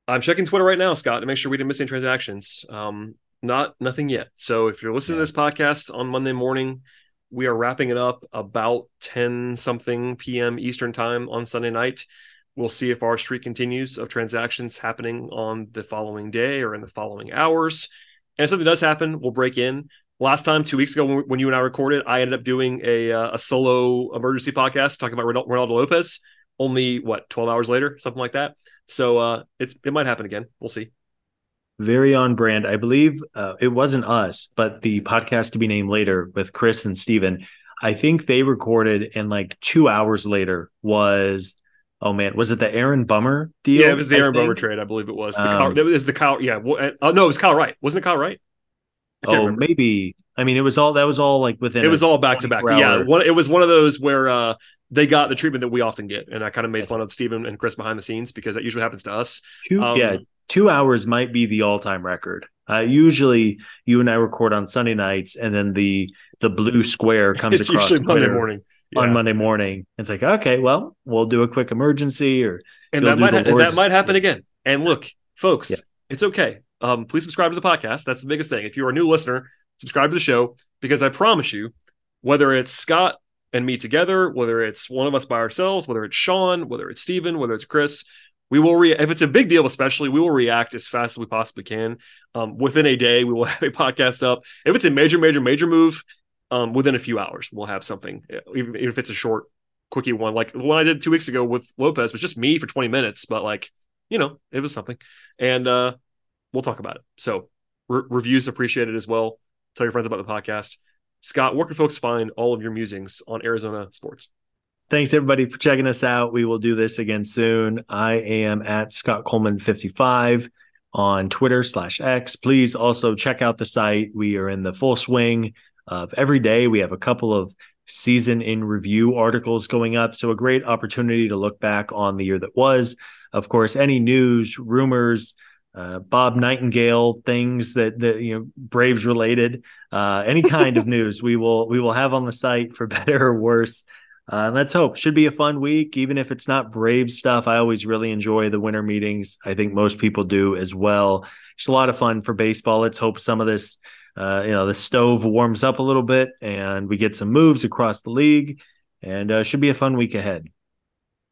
I'm checking Twitter right now, Scott, to make sure we didn't miss any transactions. Um, not nothing yet. So if you're listening yeah. to this podcast on Monday morning, we are wrapping it up about 10 something p.m. Eastern time on Sunday night. We'll see if our streak continues of transactions happening on the following day or in the following hours. And if something does happen, we'll break in last time two weeks ago when, when, you and I recorded, I ended up doing a uh, a solo emergency podcast talking about Reynaldo Lopez. only what 12 hours later, something like that. So uh, it's it might happen again. We'll see. Very on brand. I believe uh, it wasn't us, but the podcast to be named later with Chris and Steven. I think they recorded and like two hours later was oh man, was it the Aaron Bummer deal? Yeah, it was the Aaron Bummer trade. I believe it was. The um, Kyle, it was the Kyle. Yeah. Well, uh, no, it was Kyle Wright. Wasn't it Kyle Wright? Oh, remember. maybe. I mean, it was all that was all like within. It was all back to back. Yeah, one, it was one of those where uh, they got the treatment that we often get, and I kind of made fun of Stephen and Chris behind the scenes because that usually happens to us. Two, um, yeah, two hours might be the all time record. Uh, usually, you and I record on Sunday nights, and then the the blue square <laughs> comes it's across usually Monday morning. Yeah. On Monday morning, it's like okay, well, we'll do a quick emergency, or and that might ha- that might happen again. And look, folks, yeah. it's okay. Um, please subscribe to the podcast. That's the biggest thing. If you're a new listener, subscribe to the show because I promise you, whether it's Scott and me together, whether it's one of us by ourselves, whether it's Sean, whether it's Steven, whether it's Chris, we will re- if it's a big deal, especially we will react as fast as we possibly can. Um, within a day, we will <laughs> have a podcast up. If it's a major, major, major move, um, within a few hours, we'll have something, even, even if it's a short, quickie one. Like the one I did two weeks ago with Lopez was just me for 20 minutes, but like, you know, it was something. And uh, we'll talk about it. So re- reviews appreciated as well. Tell your friends about the podcast. Scott, where can folks find all of your musings on Arizona sports? Thanks everybody for checking us out. We will do this again soon. I am at Scott Coleman 55 on Twitter slash X. Please also check out the site. We are in the full swing of every day. We have a couple of season in review articles going up. So a great opportunity to look back on the year that was. Of course, any news, rumors, uh, Bob Nightingale things that that you know Braves related, uh, any kind of <laughs> news we will we will have on the site for <laughs> better or worse. Uh, let's hope. Should be a fun week, even if it's not Brave stuff. I always really enjoy the winter meetings. I think most people do as well. It's a lot of fun for baseball. Let's hope some of this, uh, you know, the stove warms up a little bit and we get some moves across the league. And uh, should be a fun week ahead.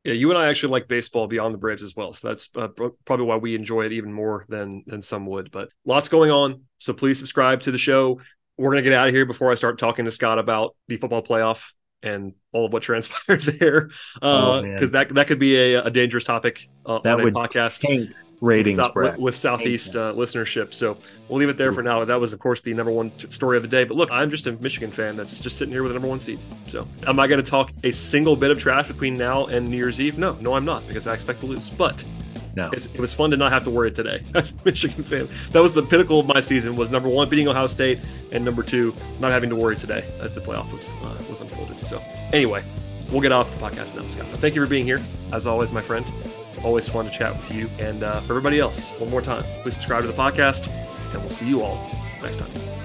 Yeah, you and I actually like baseball beyond the Braves as well, so that's uh, probably why we enjoy it even more than than some would. But lots going on, so please subscribe to the show. We're gonna get out of here before I start talking to Scott about the football playoff and all of what <laughs> transpired there, because uh, oh, that that could be a, a dangerous topic uh, that on would podcast tank ratings with, with, with Southeast uh, listenership. So we'll leave it there Ooh. for now. That was, of course, the number one t- story of the day. But look, I'm just a Michigan fan that's just sitting here with the number one seed. So am I going to talk a single bit of trash between now and New Year's Eve? No, no, I'm not because I expect to lose. But no. It's, it was fun to not have to worry today <laughs> as a Michigan fan. That was the pinnacle of my season. Was number one beating Ohio State, and number two not having to worry today as the playoff was uh, was unfolded. So anyway, we'll get off the podcast now, Scott. But thank you for being here, as always, my friend. Always fun to chat with you. And uh, for everybody else, one more time, please subscribe to the podcast, and we'll see you all next time.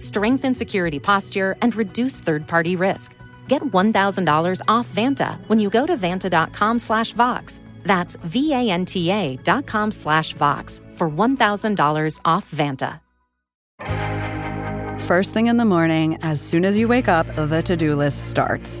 strengthen security posture, and reduce third-party risk. Get $1,000 off Vanta when you go to vanta.com slash Vox. That's V-A-N-T-A dot com slash Vox for $1,000 off Vanta. First thing in the morning, as soon as you wake up, the to-do list starts.